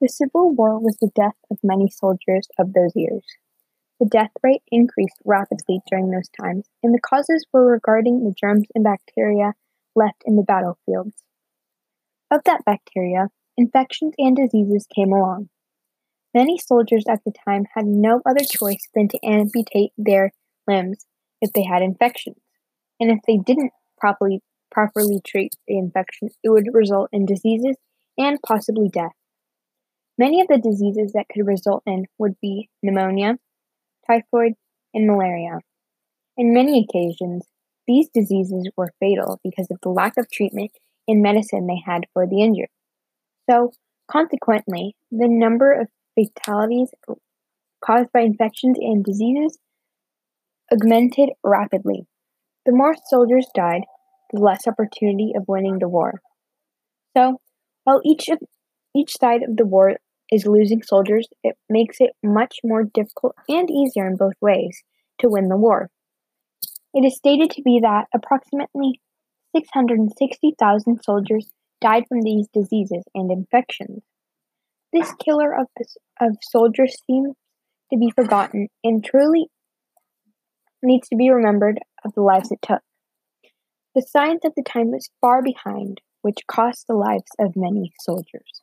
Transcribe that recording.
The Civil War was the death of many soldiers of those years. The death rate increased rapidly during those times, and the causes were regarding the germs and bacteria left in the battlefields. Of that bacteria, infections and diseases came along. Many soldiers at the time had no other choice than to amputate their limbs if they had infections, and if they didn't properly properly treat the infection, it would result in diseases and possibly death. Many of the diseases that could result in would be pneumonia, typhoid, and malaria. In many occasions, these diseases were fatal because of the lack of treatment and medicine they had for the injured. So, consequently, the number of fatalities caused by infections and diseases augmented rapidly. The more soldiers died, the less opportunity of winning the war. So, while each of each side of the war is losing soldiers, it makes it much more difficult and easier in both ways to win the war. It is stated to be that approximately 660,000 soldiers died from these diseases and infections. This killer of, of soldiers seems to be forgotten and truly needs to be remembered of the lives it took. The science of the time was far behind, which cost the lives of many soldiers.